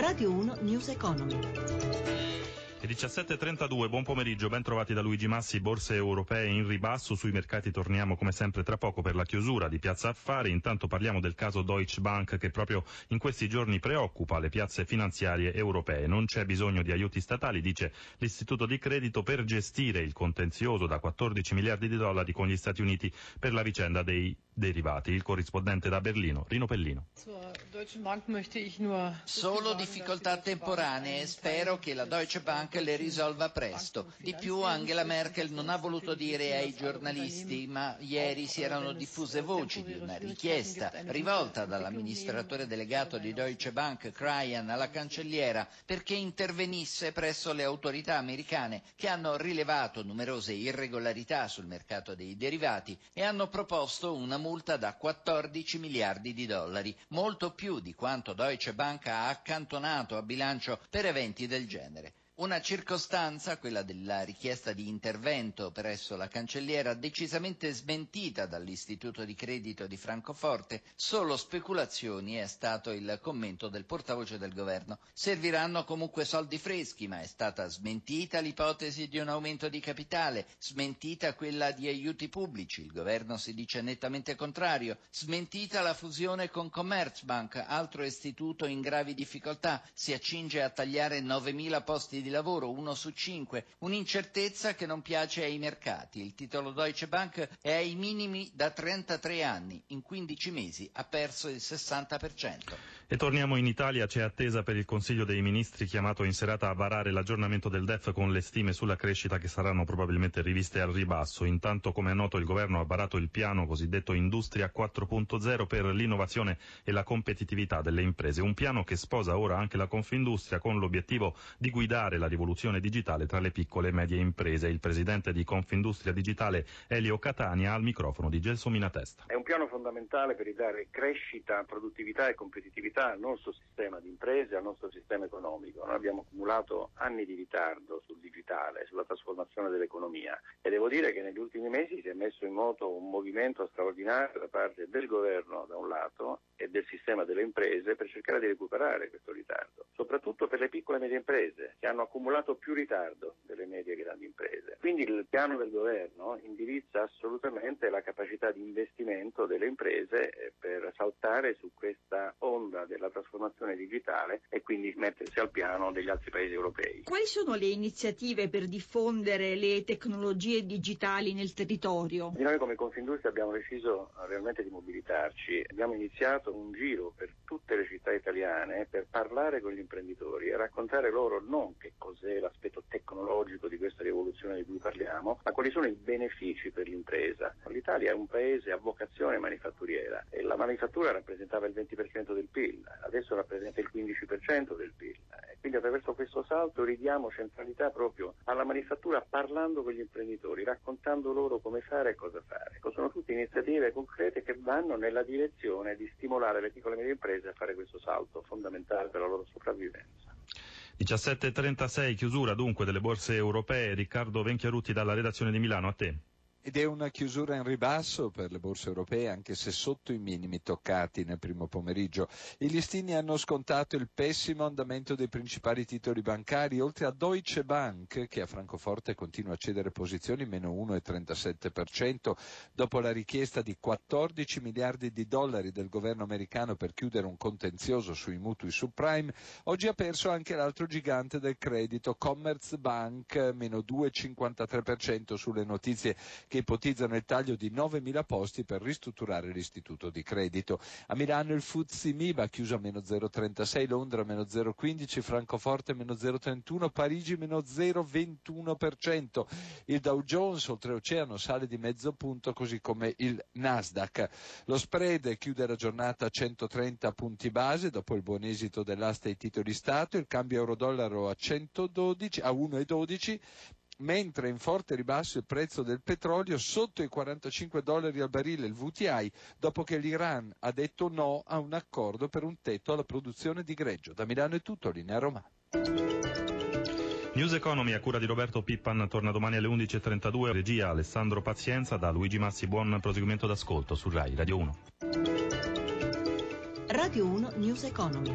Radio 1 News Economy. 17.32, buon pomeriggio, ben trovati da Luigi Massi, borse europee in ribasso, sui mercati torniamo come sempre tra poco per la chiusura di Piazza Affari, intanto parliamo del caso Deutsche Bank che proprio in questi giorni preoccupa le piazze finanziarie europee, non c'è bisogno di aiuti statali, dice l'istituto di credito per gestire il contenzioso da 14 miliardi di dollari con gli Stati Uniti per la vicenda dei derivati, il corrispondente da Berlino, Rino Pellino. Solo difficoltà temporanee, spero che la Deutsche Bank le risolva presto. Di più Angela Merkel non ha voluto dire ai giornalisti, ma ieri si erano diffuse voci di una richiesta rivolta dall'amministratore delegato di Deutsche Bank, Cryan, alla cancelliera perché intervenisse presso le autorità americane che hanno rilevato numerose irregolarità sul mercato dei derivati e hanno proposto una multa da 14 miliardi di dollari, molto più di quanto Deutsche Bank ha accantonato a bilancio per eventi del genere. Una circostanza, quella della richiesta di intervento presso la cancelliera, decisamente smentita dall'Istituto di Credito di Francoforte, solo speculazioni è stato il commento del portavoce del governo. Serviranno comunque soldi freschi, ma è stata smentita l'ipotesi di un aumento di capitale, smentita quella di aiuti pubblici, il governo si dice nettamente contrario, smentita la fusione con Commerzbank, altro istituto in gravi difficoltà, si accinge a tagliare 9.000 posti di lavoro, uno su cinque, un'incertezza che non piace ai mercati. Il titolo Deutsche Bank è ai minimi da 33 anni, in 15 mesi ha perso il 60%. E torniamo in Italia, c'è attesa per il Consiglio dei Ministri chiamato in serata a varare l'aggiornamento del DEF con le stime sulla crescita che saranno probabilmente riviste al ribasso. Intanto, come è noto, il governo ha varato il piano cosiddetto Industria 4.0 per l'innovazione e la competitività delle imprese, un piano che sposa ora anche la Confindustria con l'obiettivo di guidare la rivoluzione digitale tra le piccole e medie imprese. Il presidente di Confindustria Digitale Elio Catania al microfono di Gelsomina Testa. È un piano fondamentale per ridare crescita, produttività e competitività al nostro sistema di imprese, al nostro sistema economico. Noi abbiamo accumulato anni di ritardo sul digitale, sulla trasformazione dell'economia e devo dire che negli ultimi mesi si è messo in moto un movimento straordinario da parte del governo da un lato e del sistema delle imprese per cercare di recuperare questo ritardo, soprattutto per le piccole e medie imprese che hanno accumulato più ritardo delle medie e grandi imprese. Quindi il piano del governo indirizza assolutamente la capacità di investimento delle imprese eh, per saltare su questa onda della trasformazione digitale e quindi mettersi al piano degli altri paesi europei. Quali sono le iniziative per diffondere le tecnologie digitali nel territorio? Noi come Confindustria abbiamo deciso realmente di mobilitarci. Abbiamo iniziato un giro per tutte le città italiane per parlare con gli imprenditori e raccontare loro non che cos'è l'aspetto tecnologico di questa rivoluzione di cui parliamo, ma quali sono i benefici per l'impresa. L'Italia è un paese a vocazione manifatturiera e la manifattura rappresentava il 20% del PIL, adesso rappresenta il 15% del PIL. Quindi attraverso questo salto ridiamo centralità proprio alla manifattura parlando con gli imprenditori, raccontando loro come fare e cosa fare. Sono tutte iniziative concrete che vanno nella direzione di stimolare stimolare le piccole e medie imprese a fare questo salto fondamentale per la loro sopravvivenza. 17.36, chiusura dunque delle borse europee. Riccardo Venchiarutti dalla redazione di Milano, a te. Ed è una chiusura in ribasso per le borse europee, anche se sotto i minimi toccati nel primo pomeriggio. I listini hanno scontato il pessimo andamento dei principali titoli bancari, oltre a Deutsche Bank, che a Francoforte continua a cedere posizioni meno 1,37%, dopo la richiesta di 14 miliardi di dollari del governo americano per chiudere un contenzioso sui mutui subprime. Oggi ha perso anche l'altro gigante del credito, Commerzbank, meno 2,53% sulle notizie che ipotizzano il taglio di 9.000 posti per ristrutturare l'istituto di credito. A Milano il Fuzzi Miba chiuso a meno 0,36, Londra meno 0,15, Francoforte meno 0,31, Parigi meno 0,21%. Il Dow Jones oltreoceano sale di mezzo punto così come il Nasdaq. Lo spread chiude la giornata a 130 punti base dopo il buon esito dell'asta ai titoli Stato, il cambio euro-dollaro a 112 a 1,12 mentre in forte ribasso il prezzo del petrolio sotto i 45 dollari al barile il VTI dopo che l'Iran ha detto no a un accordo per un tetto alla produzione di greggio. Da Milano è tutto, linea Roma. News Economy a cura di Roberto Pippan torna domani alle 11.32, regia Alessandro Pazienza, da Luigi Massi buon proseguimento d'ascolto su RAI Radio 1. Radio 1 News Economy.